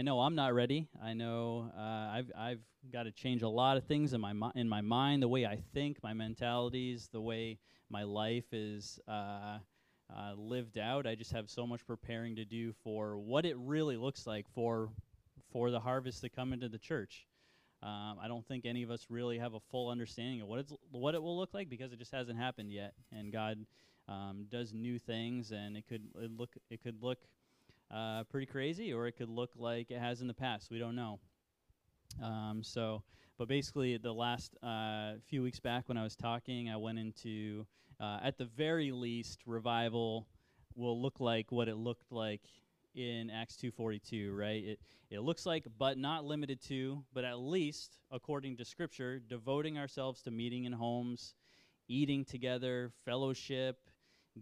I know I'm not ready. I know uh, I've I've got to change a lot of things in my mi- in my mind, the way I think, my mentalities, the way my life is uh, uh, lived out. I just have so much preparing to do for what it really looks like for for the harvest to come into the church. Um, I don't think any of us really have a full understanding of what it's what it will look like because it just hasn't happened yet. And God um, does new things, and it could it look it could look uh, pretty crazy, or it could look like it has in the past. We don't know. Um, so, but basically, the last uh, few weeks back when I was talking, I went into uh, at the very least revival will look like what it looked like in Acts 2:42, right? It it looks like but not limited to, but at least according to scripture, devoting ourselves to meeting in homes, eating together, fellowship,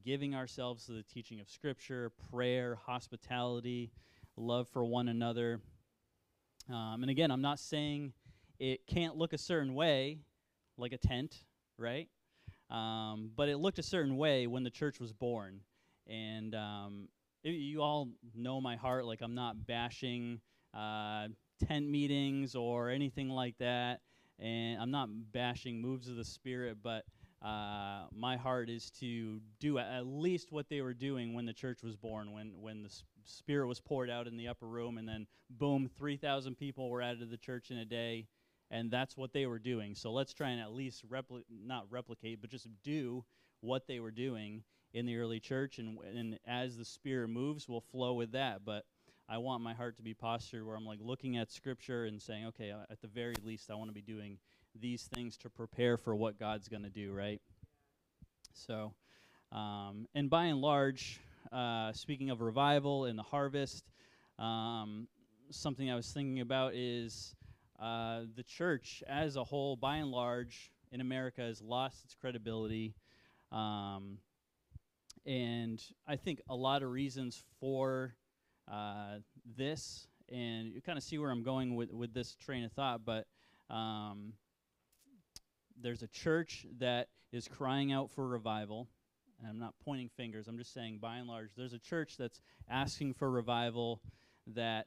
giving ourselves to the teaching of scripture, prayer, hospitality, love for one another. Um, and again, I'm not saying it can't look a certain way, like a tent, right? Um, but it looked a certain way when the church was born. And um, it, you all know my heart. Like, I'm not bashing uh, tent meetings or anything like that. And I'm not bashing moves of the Spirit, but uh, my heart is to do at least what they were doing when the church was born, when, when the Spirit was poured out in the upper room, and then boom, 3,000 people were added to the church in a day and that's what they were doing. So let's try and at least repli- not replicate, but just do what they were doing in the early church, and and as the Spirit moves, we'll flow with that. But I want my heart to be postured where I'm like looking at Scripture and saying, okay, uh, at the very least, I want to be doing these things to prepare for what God's going to do, right? So, um, and by and large, uh, speaking of revival and the harvest, um, something I was thinking about is uh, the church as a whole, by and large, in America has lost its credibility. Um, and I think a lot of reasons for uh, this, and you kind of see where I'm going with, with this train of thought, but um, there's a church that is crying out for revival. And I'm not pointing fingers, I'm just saying, by and large, there's a church that's asking for revival that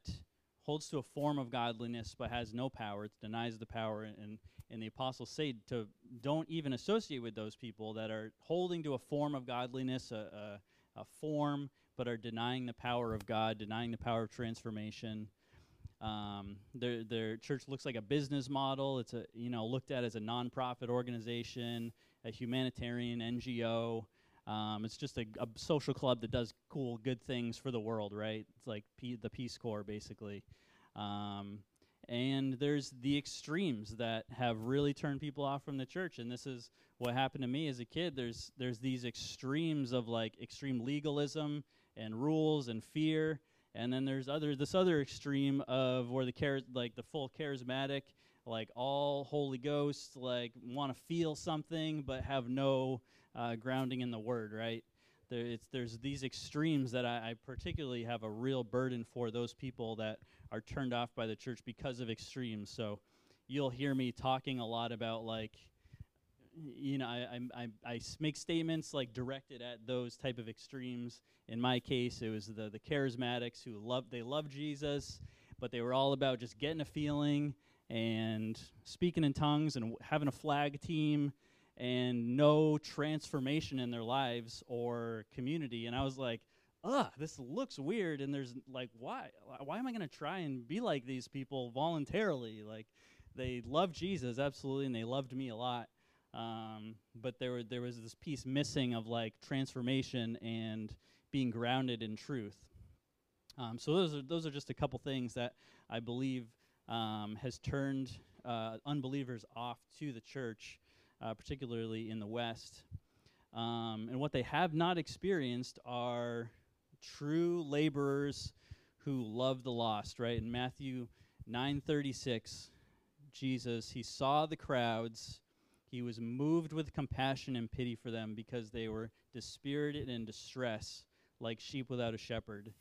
holds to a form of godliness but has no power. It denies the power. And, and the apostles say to don't even associate with those people that are holding to a form of godliness, a, a, a form, but are denying the power of God, denying the power of transformation. Um, their their church looks like a business model. It's a you know looked at as a nonprofit organization, a humanitarian NGO. Um, it's just a, a, social club that does cool, good things for the world, right? It's like P- the Peace Corps, basically. Um, and there's the extremes that have really turned people off from the church, and this is what happened to me as a kid. There's there's these extremes of like extreme legalism and rules and fear, and then there's other this other extreme of where the char- like the full charismatic, like all Holy Ghost, like want to feel something but have no uh, grounding in the Word, right? There, there's these extremes that I, I, particularly have a real burden for those people that are turned off by the church because of extremes. So you'll hear me talking a lot about like, you know, I, I, I, make statements like directed at those type of extremes. In my case, it was the, the charismatics who love they loved Jesus, but they were all about just getting a feeling and speaking in tongues and having a flag team and no transformation in their lives or community. And I was like, ugh, this looks weird. And there's like, why? Why am I going to try and be like these people voluntarily? Like, they love Jesus, absolutely, and they loved me a lot. Um, but there, were, there was this piece missing of like transformation and being grounded in truth. Um, so those are those are just a couple things that I believe um, has turned uh, unbelievers off to the church uh, particularly in the West. Um, and what they have not experienced are true laborers who love the lost, right? In Matthew 9:36, Jesus, he saw the crowds. He was moved with compassion and pity for them because they were dispirited and distress, like sheep without a shepherd.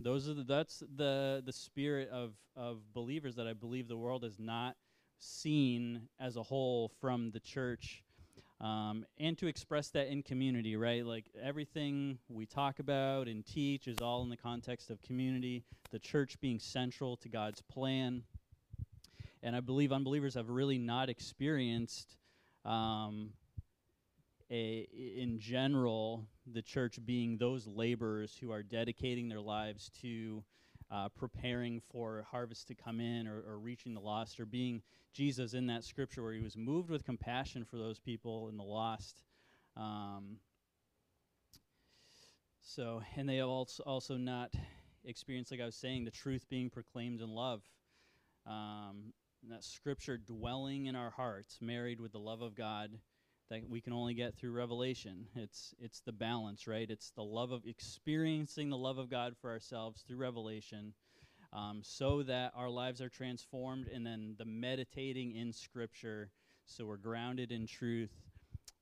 Those are the, that's the the spirit of of believers that I believe the world has not seen as a whole from the church. um, and to express that in community, right? Like everything we talk about and teach is all in the context of community, the church being central to God's plan. And I believe unbelievers have really not experienced, um, a, in general, the church being those laborers who are dedicating their lives to uh, preparing for harvest to come in or, or reaching the lost or being Jesus in that scripture where he was moved with compassion for those people in the lost. Um, so, and they have also, also not experienced, like I was saying, the truth being proclaimed in love. Um, that scripture dwelling in our hearts, married with the love of God that we can only get through revelation. It's it's the balance, right? It's the love of experiencing the love of God for ourselves through revelation, um, so that our lives are transformed, and then the meditating in Scripture, so we're grounded in truth.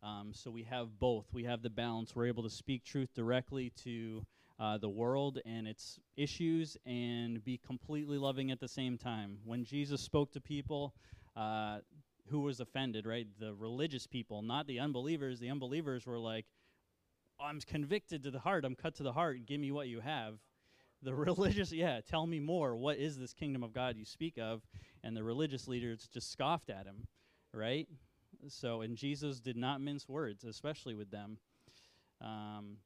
Um, so we have both. We have the balance. We're able to speak truth directly to uh, the world and its issues, and be completely loving at the same time. When Jesus spoke to people. Uh, who was offended, right? The religious people, not the unbelievers. The unbelievers were like, I'm convicted to the heart. I'm cut to the heart. Give me what you have. The religious, yeah, tell me more. What is this kingdom of God you speak of? And the religious leaders just scoffed at him, right? So, and Jesus did not mince words, especially with them. Um,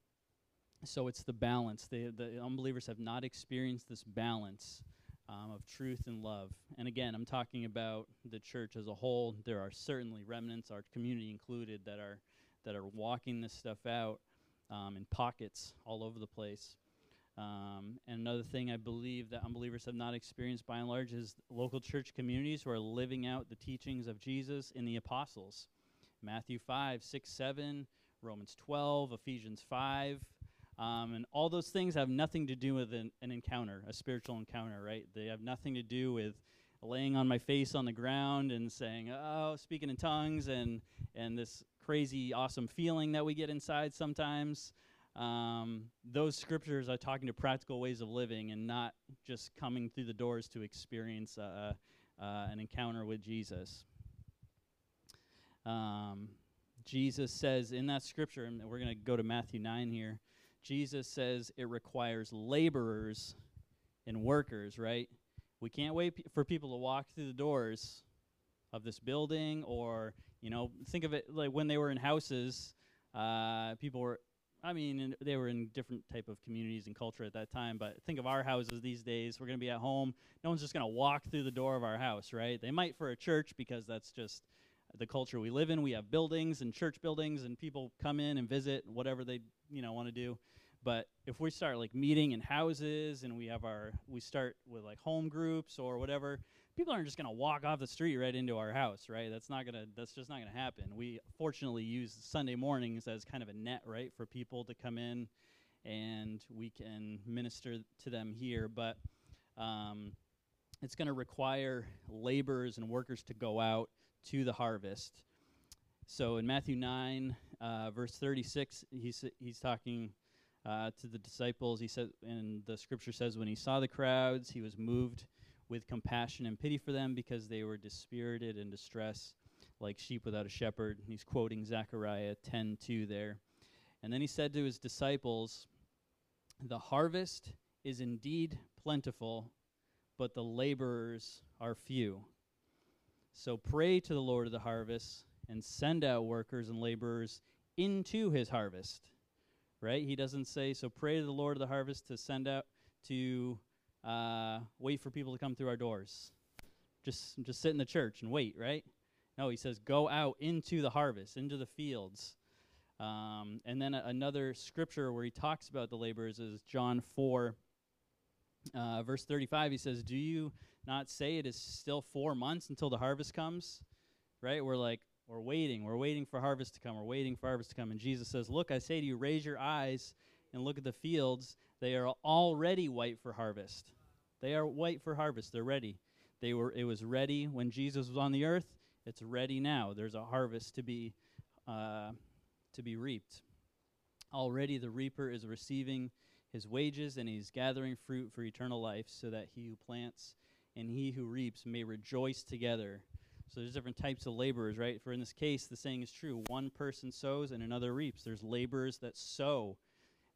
so it's the balance. the unbelievers have not experienced this balance um, of truth and love. And again, I'm talking about the church as a whole. There are certainly remnants, our community included, that are that are walking this stuff out um, in pockets all over the place. Um, and another thing I believe that unbelievers have not experienced by and large is local church communities who are living out the teachings of Jesus in the apostles. Matthew 5, 6, 7, Romans 12, Ephesians 5, um, and all those things have nothing to do with an, an, encounter, a spiritual encounter, right? They have nothing to do with laying on my face on the ground and saying, oh, speaking in tongues and, and this crazy, awesome feeling that we get inside sometimes. Um, those scriptures are talking to practical ways of living and not just coming through the doors to experience uh, uh, an encounter with Jesus. Um, Jesus says in that scripture, and we're going to go to Matthew 9 here. Jesus says it requires laborers and workers, right? We can't wait p- for people to walk through the doors of this building or, you know, think of it like when they were in houses, uh, people were I mean, they were in different type of communities and culture at that time, but think of our houses these days. We're going to be at home. No one's just going to walk through the door of our house, right? They might for a church because that's just the culture we live in. We have buildings and church buildings, and people come in and visit whatever they you know want to do. But if we start like meeting in houses and we have our we start with like home groups or whatever, people aren't just gonna walk off the street right into our house, right? That's not gonna that's just not gonna happen. We fortunately use Sunday mornings as kind of a net, right, for people to come in and we can minister to them here. But um, it's going to require laborers and workers to go out to the harvest. So in Matthew 9, uh, verse 36, he's, he's talking uh, to the disciples. He said, and the scripture says, when he saw the crowds, he was moved with compassion and pity for them because they were dispirited and distressed, like sheep without a shepherd. He's quoting Zechariah 10:2 there. And then he said to his disciples, "The harvest is indeed plentiful, but the laborers are few. So pray to the Lord of the harvest and send out workers and laborers into his harvest." right? He doesn't say, so pray to the Lord of the harvest to send out, to uh, wait for people to come through our doors. Just, just sit in the church and wait, right? No, he says, go out into the harvest, into the fields. Um, and then a, another scripture where he talks about the laborers is John 4, uh, verse 35. He says, Do you not say it is still four months until the harvest comes? Right? We're like, we're waiting. We're waiting for harvest to come. We're waiting for harvest to come. And Jesus says, Look, I say to you, raise your eyes and look at the fields. They are already white for harvest. They are white for harvest. They're ready. They were it was ready when Jesus was on the earth. It's ready now. There's a harvest to be uh, to be reaped. Already the reaper is receiving his wages and he's gathering fruit for eternal life so that he who plants and he who reaps may rejoice together So there's different types of laborers, right? For in this case, the saying is true: one person sows and another reaps. There's laborers that sow,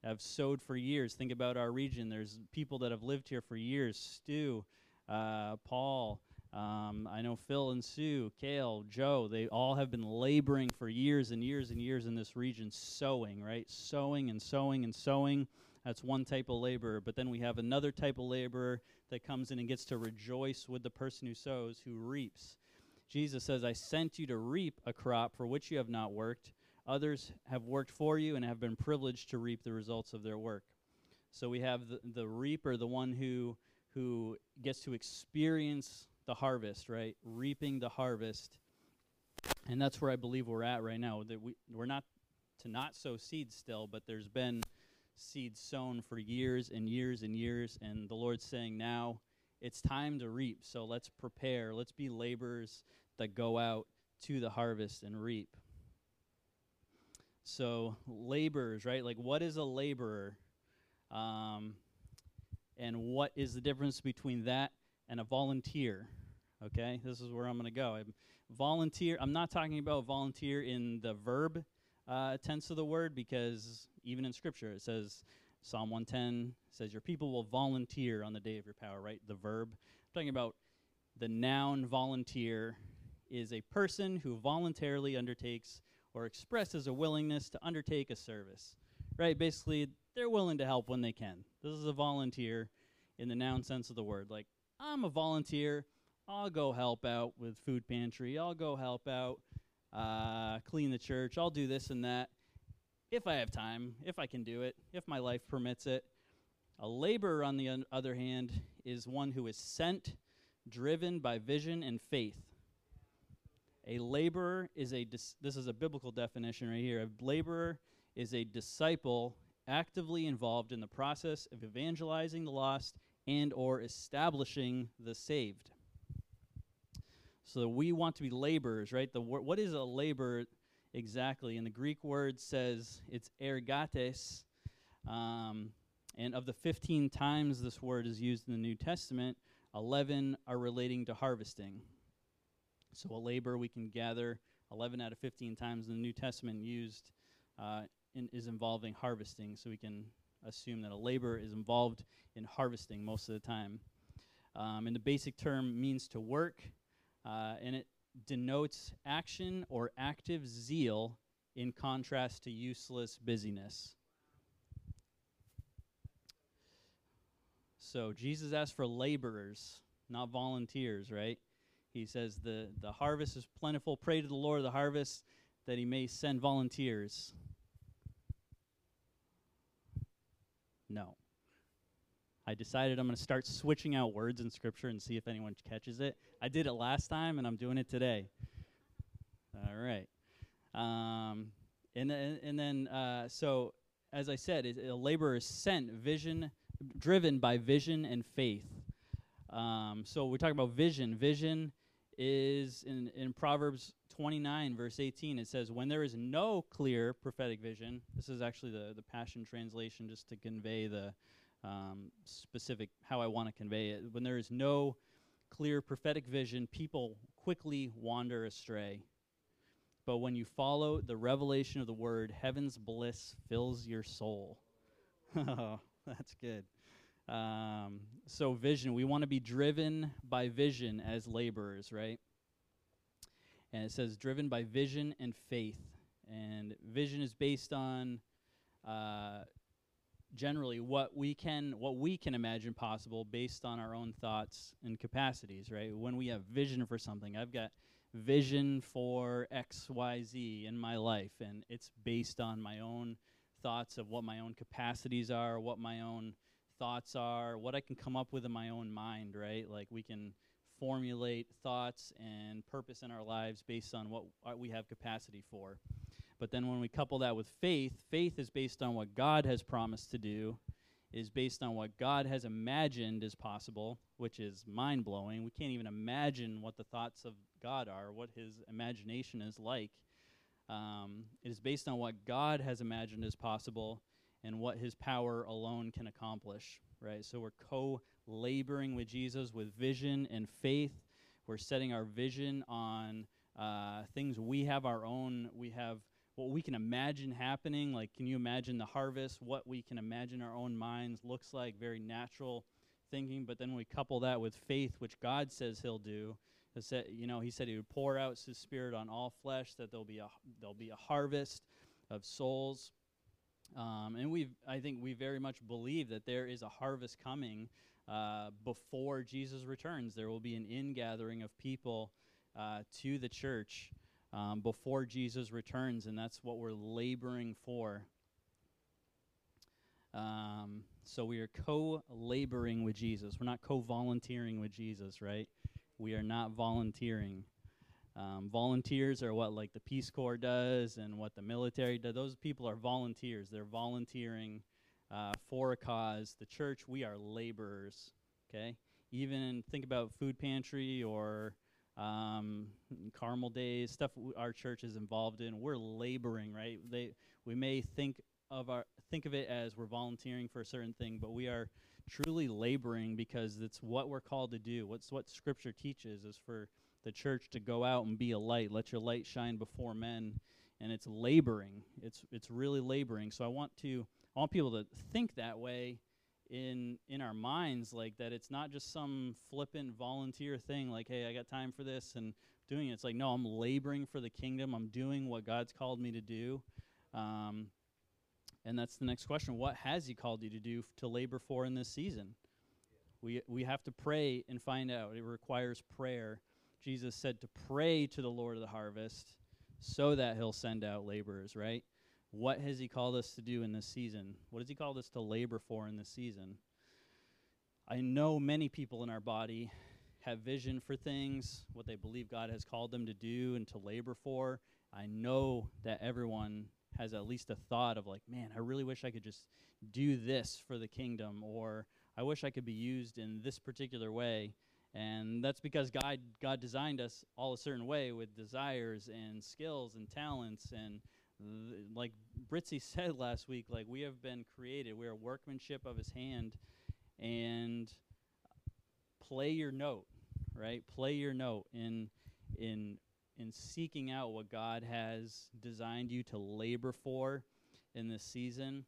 have sowed for years. Think about our region. There's people that have lived here for years. Stu, uh, Paul. Um, I know Phil and Sue, Kale, Joe, they all have been laboring for years and years and years in this region, sowing, right? Sowing and sowing and sowing. That's one type of laborer. But then we have another type of laborer that comes in and gets to rejoice with the person who sows, who reaps. Jesus says, I sent you to reap a crop for which you have not worked. Others have worked for you and have been privileged to reap the results of their work. So we have the, the reaper, the one who who gets to experience the harvest, right? Reaping the harvest. And that's where I believe we're at right now. That we we're not to not sow seeds still, but there's been seeds sown for years and years and years and the Lord's saying now it's time to reap. So let's prepare. Let's be laborers that go out to the harvest and reap. So laborers, right? Like what is a laborer? Um, and what is the difference between that and a volunteer? Okay, this is where I'm going to go. I'm volunteer. I'm not talking about volunteer in the verb uh, tense of the word because even in Scripture it says Psalm 110 says your people will volunteer on the day of your power. Right, the verb. I'm talking about the noun volunteer is a person who voluntarily undertakes or expresses a willingness to undertake a service. Right, basically they're willing to help when they can. This is a volunteer in the noun sense of the word. Like I'm a volunteer I'll go help out with food pantry. I'll go help out, uh, clean the church. I'll do this and that if I have time, if I can do it, if my life permits it. A laborer, on the un- other hand, is one who is sent, driven by vision and faith. A laborer is a dis- this is a biblical definition right here. A laborer is a disciple actively involved in the process of evangelizing the lost and or establishing the saved. So we want to be laborers, right? The wor- what is a labor exactly? And the Greek word says it's ergates. Um, and of the 15 times this word is used in the New Testament, 11 are relating to harvesting. So a labor we can gather 11 out of 15 times in the New Testament used uh, in, is involving harvesting. So we can assume that a labor is involved in harvesting most of the time. Um, and the basic term means to work uh, and it denotes action or active zeal in contrast to useless busyness. So Jesus asked for laborers, not volunteers, right? He says the, the harvest is plentiful. Pray to the Lord of the harvest that he may send volunteers. No. I decided I'm going to start switching out words in Scripture and see if anyone catches it. I did it last time, and I'm doing it today. All right. Um, and then, and then uh, so as I said, it, a laborer is sent, vision, driven by vision and faith. Um, so we're talking about vision. Vision is in, in Proverbs 29, verse 18. It says, When there is no clear prophetic vision, this is actually the, the Passion Translation just to convey the um, specific how I want to convey it. When there is no clear prophetic vision, people quickly wander astray. But when you follow the revelation of the word, heaven's bliss fills your soul. oh, that's good. Um, so, vision, we want to be driven by vision as laborers, right? And it says, driven by vision and faith. And vision is based on uh, generally what we can what we can imagine possible based on our own thoughts and capacities right? When we have vision for something i've got vision for xyz in my life and it's based on my own thoughts of what my own capacities are what my own thoughts are what i can come up with in my own mind right? Like we can formulate thoughts and purpose in our lives based on what we have capacity for but then when we couple that with faith, faith is based on what God has promised to do, is based on what God has imagined is possible, which is mind blowing. We can't even imagine what the thoughts of God are, what his imagination is like. Um, it is based on what God has imagined is possible and what his power alone can accomplish, right? So we're co laboring with Jesus with vision and faith. we're setting our vision on uh, things we have our own. We have what we can imagine happening. Like, can you imagine the harvest? What we can imagine our own minds looks like, very natural thinking. But then we couple that with faith, which God says He'll do. He said, you know, He said He would pour out His Spirit on all flesh. That there'll be a there'll be a harvest of souls. Um, and we, I think, we very much believe that there is a harvest coming uh, before Jesus returns. There will be an ingathering of people uh, to the church um, before Jesus returns, and that's what we're laboring for. Um, so we are co laboring with Jesus. We're not co volunteering with Jesus, right? We are not volunteering. Um, volunteers are what like the Peace Corps does and what the military does. Those people are volunteers. They're volunteering uh, for a cause. The church, we are laborers. Okay, even think about food pantry or um, Carmel Days, stuff our church is involved in. We're laboring, right? They we may think of our think of it as we're volunteering for a certain thing, but we are truly laboring because it's what we're called to do. What's what Scripture teaches is for the church to go out and be a light. Let your light shine before men, and it's laboring. It's it's really laboring. So I want to I want people to think that way in in our minds like that it's not just some flippant volunteer thing like hey i got time for this and doing it. It's like no i'm laboring for the kingdom. I'm doing what god's called me to do. Um, and that's the next question. What has he called you to do f- to labor for in this season? We we have to pray and find out. It requires prayer. Jesus said to pray to the lord of the harvest so that he'll send out laborers right what has He called us to do in this season? What has He called us to labor for in this season? I know many people in our body have vision for things, what they believe God has called them to do and to labor for. I know that everyone has at least a thought of, like, man, I really wish I could just do this for the kingdom, or I wish I could be used in this particular way. And that's because God, God designed us all a certain way with desires and skills and talents and th- like Britzy said last week, like we have been created. We are workmanship of His hand, and play your note, right? Play your note in in in seeking out what God has designed you to labor for in this season.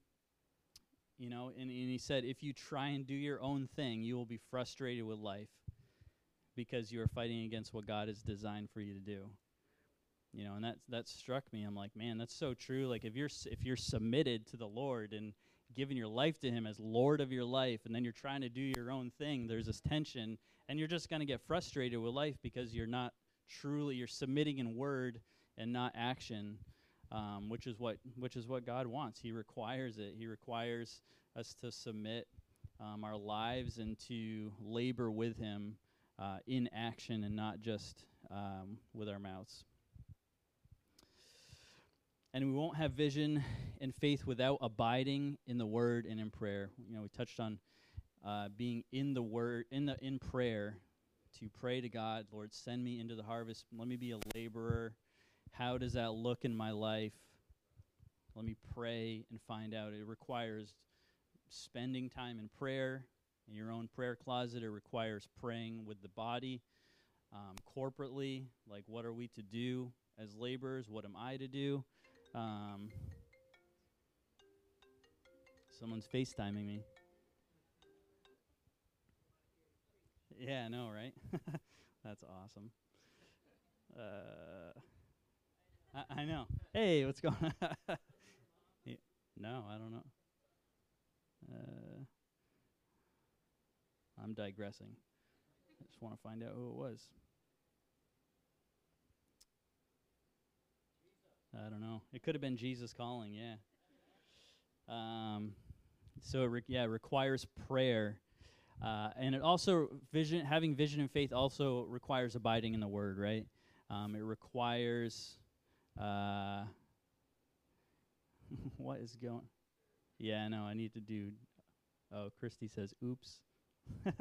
You know, and, and he said, if you try and do your own thing, you will be frustrated with life because you are fighting against what God has designed for you to do you know and that that struck me. I'm like man that's so true. Like if you're if you're submitted to the lord and giving your life to him as lord of your life and then you're trying to do your own thing there's this tension and you're just going to get frustrated with life because you're not truly you're submitting in word and not action um, which is what which is what god wants. He requires it. He requires us to submit um, our lives and to labor with him uh, in action and not just um, with our mouths and we won't have vision and faith without abiding in the word and in prayer. You know we touched on uh, being in the word in the in prayer to pray to god lord send me into the harvest. Let me be a laborer. How does that look in my life? Let me pray and find out. It requires spending time in prayer in your own prayer closet. It requires praying with the body um, corporately. Like what are we to do as laborers? What am i to do um, someone's FaceTiming me. Yeah, I know, right? That's awesome. Uh, I, I know. Hey, what's going on? No, I don't know. Uh, I'm digressing. I just want to find out who it was. I don't know. It could have been Jesus calling, yeah. Um, so it re- yeah, it requires prayer, uh, and it also vision having vision and faith also requires abiding in the Word, right? Um, it requires uh, what is going? Yeah, I know. I need to do. Oh, Christy says, "Oops."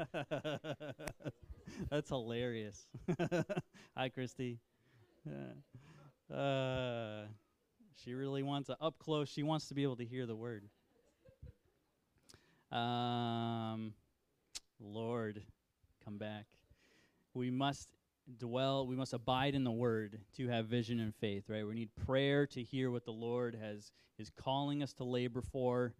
That's hilarious. Hi, Christy. Uh, she really wants a up close. She wants to be able to hear the word. Um, Lord, come back. We must dwell, we must abide in the word to have vision and faith, right? We need prayer to hear what the Lord has is calling us to labor for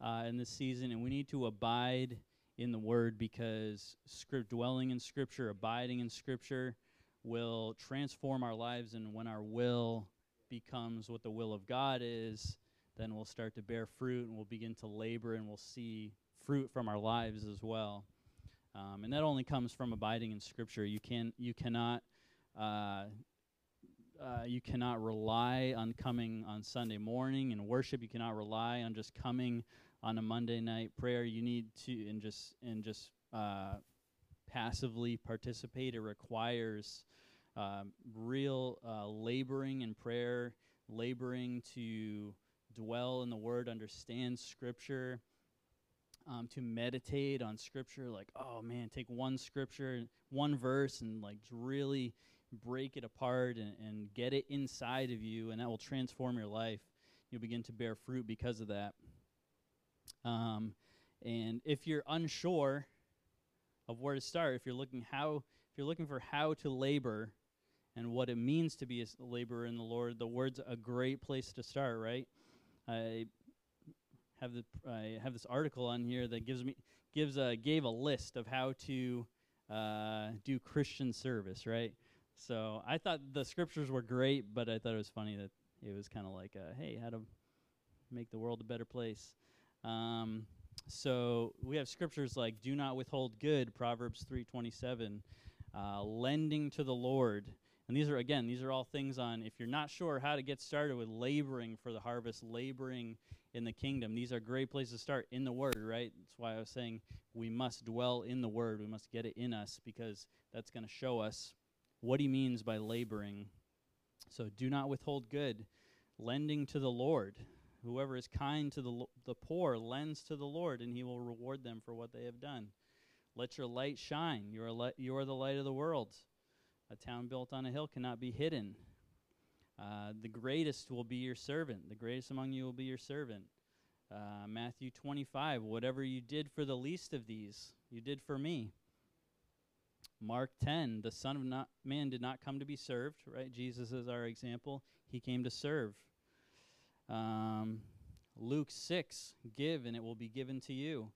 uh, in this season, and we need to abide in the word because script dwelling in scripture, abiding in scripture will transform our lives and when our will becomes what the will of God is, then we'll start to bear fruit and we'll begin to labor and we'll see fruit from our lives as well. Um, and that only comes from abiding in Scripture. You can you cannot uh, uh, you cannot rely on coming on Sunday morning and worship. You cannot rely on just coming on a Monday night prayer. You need to and just and just uh, passively participate. It requires um, real uh, laboring in prayer, laboring to dwell in the Word, understand Scripture um, to meditate on scripture like oh man take one scripture one verse and like really break it apart and, and get it inside of you and that will transform your life. You'll begin to bear fruit because of that. Um, and if you're unsure of where to start if you're looking how if you're looking for how to labor and what it means to be a laborer in the lord the word's a great place to start right I have the I have this article on here that gives me gives a gave a list of how to uh, do Christian service, right? So I thought the scriptures were great, but I thought it was funny that it was kind of like, uh, hey, how to make the world a better place. Um, so we have scriptures like "Do not withhold good," Proverbs three twenty seven, uh, lending to the Lord. And these are again, these are all things on if you're not sure how to get started with laboring for the harvest, laboring in the kingdom. These are great places to start in the Word, right? That's why I was saying we must dwell in the Word. We must get it in us because that's going to show us what He means by laboring. So do not withhold good, lending to the Lord. Whoever is kind to the, the poor lends to the Lord, and He will reward them for what they have done. Let your light shine. You are, li- you are the light of the world. A town built on a hill cannot be hidden. Uh, the greatest will be your servant. The greatest among you will be your servant. Uh, Matthew 25, whatever you did for the least of these, you did for me. Mark 10, the Son of not, Man did not come to be served, right? Jesus is our example. He came to serve. Um, Luke 6, give and it will be given to you.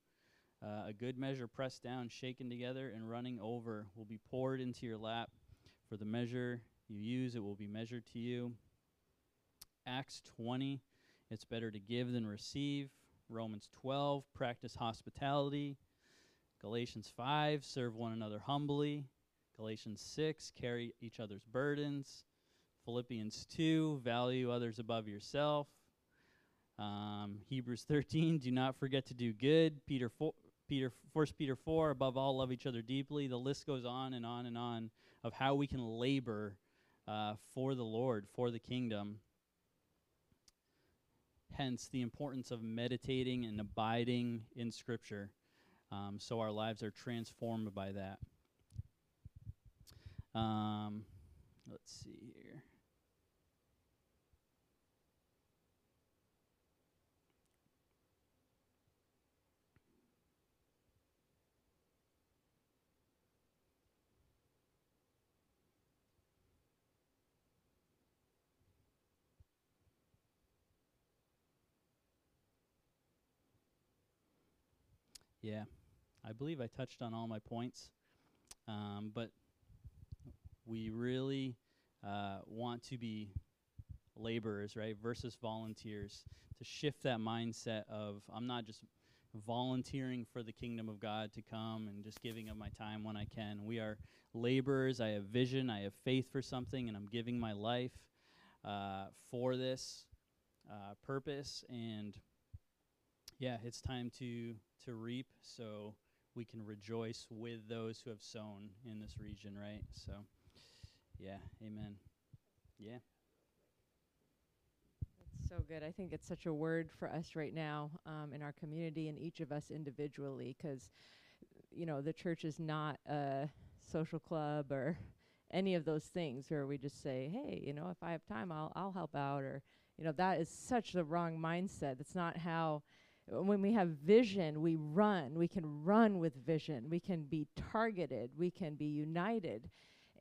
Uh, a good measure pressed down, shaken together, and running over will be poured into your lap. For the measure you use, it will be measured to you. Acts 20, it's better to give than receive. Romans 12, practice hospitality. Galatians 5, serve one another humbly. Galatians 6, carry each other's burdens. Philippians 2, value others above yourself. Um, Hebrews 13, do not forget to do good. Peter 4, Peter, 1 Peter 4, above all, love each other deeply. The list goes on and on and on of how we can labor uh, for the Lord, for the kingdom. Hence, the importance of meditating and abiding in Scripture um, so our lives are transformed by that. Um, let's see here. Yeah, I believe I touched on all my points, um, but we really uh, want to be laborers, right, versus volunteers, to shift that mindset of I'm not just volunteering for the kingdom of God to come and just giving of my time when I can. We are laborers. I have vision. I have faith for something, and I'm giving my life uh, for this uh, purpose. And yeah, it's time to to reap so we can rejoice with those who have sown in this region, right? So yeah, amen. Yeah. It's so good. I think it's such a word for us right now um, in our community and each of us individually because, you know, the church is not a social club or any of those things where we just say, hey, you know, if I have time, I'll, I'll help out. Or, you know, that is such the wrong mindset. That's not how when we have vision, we run. We can run with vision. We can be targeted. We can be united.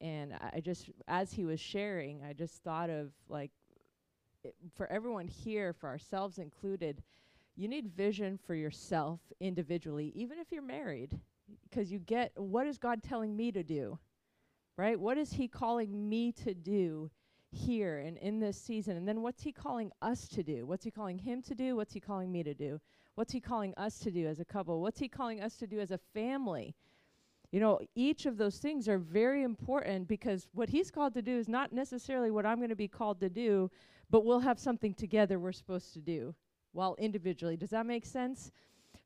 And I just, as he was sharing, I just thought of like, for everyone here, for ourselves included, you need vision for yourself individually, even if you're married, because you get what is God telling me to do, right? What is He calling me to do here and in this season? And then what's He calling us to do? What's He calling Him to do? What's He calling me to do? What's He calling us to do as a couple? What's He calling us to do as a family? You know, each of those things are very important because what He's called to do is not necessarily what I'm going to be called to do, but we'll have something together we're supposed to do while individually. Does that make sense?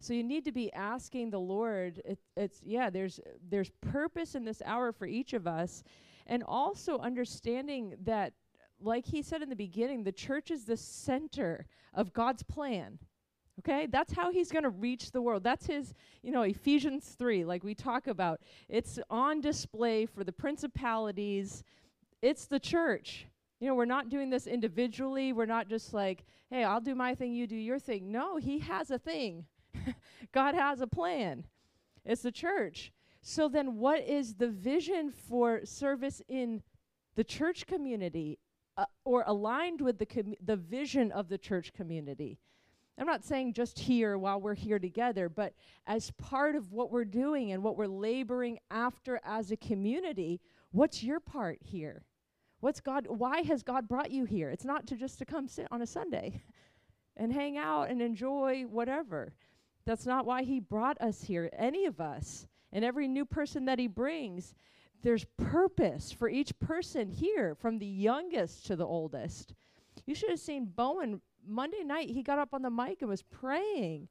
So you need to be asking the Lord. It, it's yeah. There's there's purpose in this hour for each of us, and also understanding that, like He said in the beginning, the church is the center of God's plan. Okay, that's how He's going to reach the world. That's His, you know, Ephesians three, like we talk about. It's on display for the principalities. It's the church. You know, we're not doing this individually. We're not just like, hey, I'll do my thing, you do your thing. No, He has a thing. God has a plan. It's the church. So then, what is the vision for service in the church community uh, or aligned with the, com- the vision of the church community? I'm not saying just here while we're here together, but as part of what we're doing and what we're laboring after as a community, what's your part here? What's God why has God brought you here? It's not to just to come sit on a Sunday and hang out and enjoy whatever. That's not why he brought us here, any of us. And every new person that he brings, there's purpose for each person here, from the youngest to the oldest. You should have seen Bowen Monday night. He got up on the mic and was praying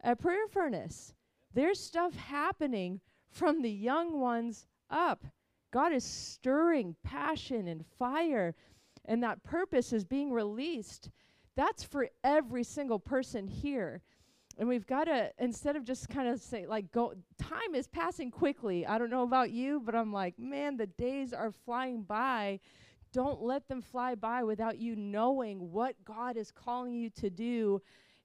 at Prayer Furnace. There's stuff happening from the young ones up. God is stirring passion and fire, and that purpose is being released. That's for every single person here. And we've got to, instead of just kind of say, like, go, time is passing quickly. I don't know about you, but I'm like, man, the days are flying by. Don't let them fly by without you knowing what God is calling you to do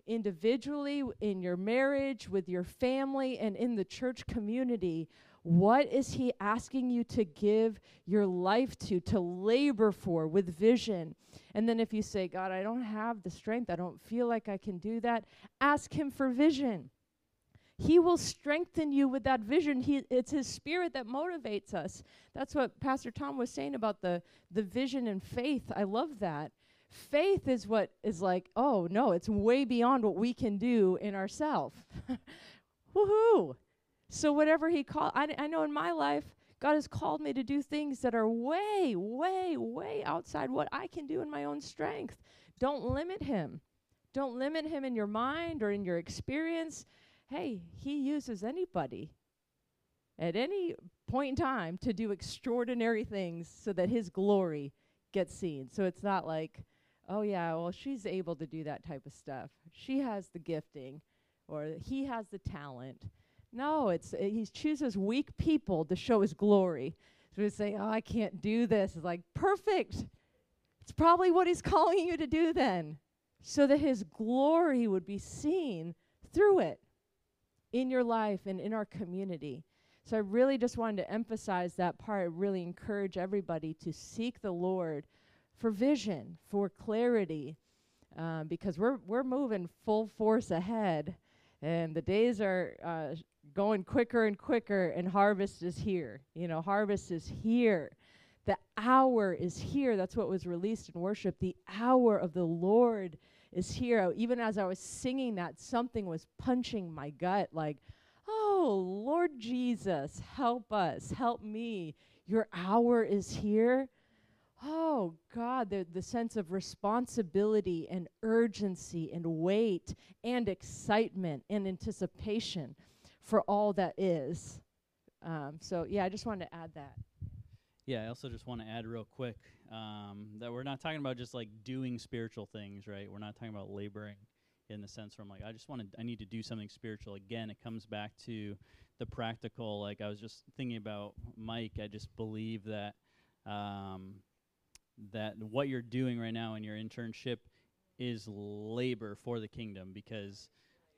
individually, in your marriage, with your family, and in the church community. What is He asking you to give your life to, to labor for with vision? And then if you say, God, I don't have the strength, I don't feel like I can do that, ask Him for vision. He will strengthen you with that vision. He, it's His Spirit that motivates us. That's what Pastor Tom was saying about the, the vision and faith. I love that. Faith is what is like, oh no, it's way beyond what we can do in ourselves. Woohoo! So whatever He called, I, I know in my life, God has called me to do things that are way, way, way outside what I can do in my own strength. Don't limit Him. Don't limit Him in your mind or in your experience. Hey, He uses anybody at any point in time to do extraordinary things so that His glory gets seen. So it's not like, oh, yeah, well, she's able to do that type of stuff. She has the gifting or he has the talent. No, it's uh, he chooses weak people to show his glory. So we say, "Oh, I can't do this." It's like perfect. It's probably what he's calling you to do then, so that his glory would be seen through it in your life and in our community. So I really just wanted to emphasize that part, really encourage everybody to seek the Lord for vision, for clarity, um, because we're we're moving full force ahead, and the days are uh, going quicker and quicker, and harvest is here. You know, harvest is here. The hour is here. That's what was released in worship. The hour of the Lord is here. Even as I was singing that, something was punching my gut like, oh, Lord Jesus, help us, help me. Your hour is here. Oh, God, the, the sense of responsibility and urgency and weight and excitement and anticipation for all that is. Um, so, yeah, I just wanted to add that. Yeah, I also just want to add real quick um, that we're not talking about just like doing spiritual things, right? We're not talking about laboring in the sense where I'm like, I just want to, I need to do something spiritual. Again, it comes back to the practical. Like I was just thinking about Mike. I just believe that um, that what you're doing right now in your internship is labor for the kingdom because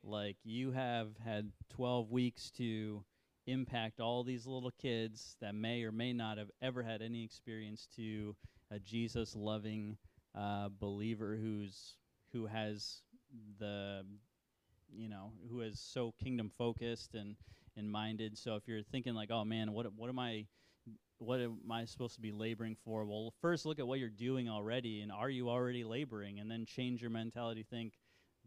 like you have had 12 weeks to impact all these little kids that may or may not have ever had any experience to a Jesus loving uh, believer who's who has the you know who is so kingdom focused and and minded. So if you're thinking like oh man what what am i what am i supposed to be laboring for? Well first look at what you're doing already and are you already laboring? And then change your mentality think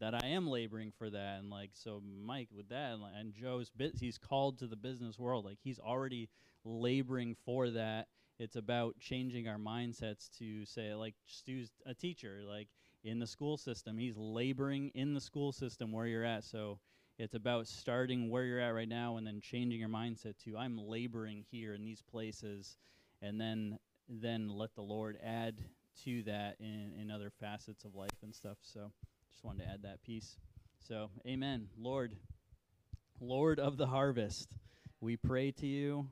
that i am laboring for that and like so mike with that and, and joe's bit he's called to the business world. Like he's already laboring for that. It's about changing our mindsets to say like stu's a teacher like in the school system. He's laboring in the school system where you're at. So it's about starting where you're at right now and then changing your mindset to I'm laboring here in these places and then then let the Lord add to that in, in other facets of life and stuff. So just wanted to add that piece. So amen. Lord, Lord of the harvest, we pray to you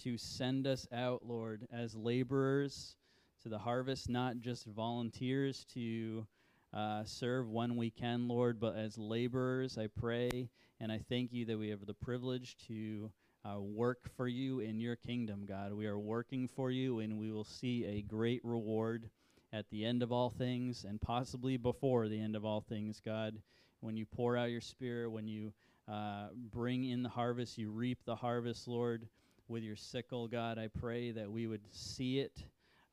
to send us out, Lord, as laborers to the harvest, not just volunteers to uh, serve when we can, Lord, but as laborers, I pray and I thank you that we have the privilege to uh, work for you in your kingdom, God. We are working for you, and we will see a great reward at the end of all things and possibly before the end of all things, God. When you pour out your spirit, when you uh, bring in the harvest, you reap the harvest, Lord, with your sickle, God. I pray that we would see it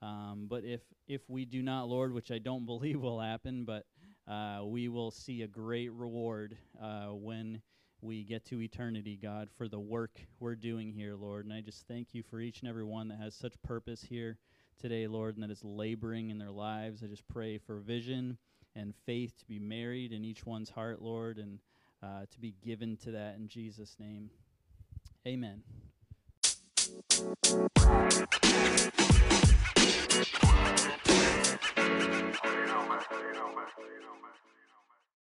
um, but if if we do not, Lord, which I don't believe will happen, but uh, we will see a great reward uh, when we get to eternity, God, for the work we're doing here, Lord. And I just thank you for each and every one that has such purpose here today, Lord, and that is laboring in their lives. I just pray for vision and faith to be married in each one's heart, Lord, and uh, to be given to that in Jesus' name. Amen.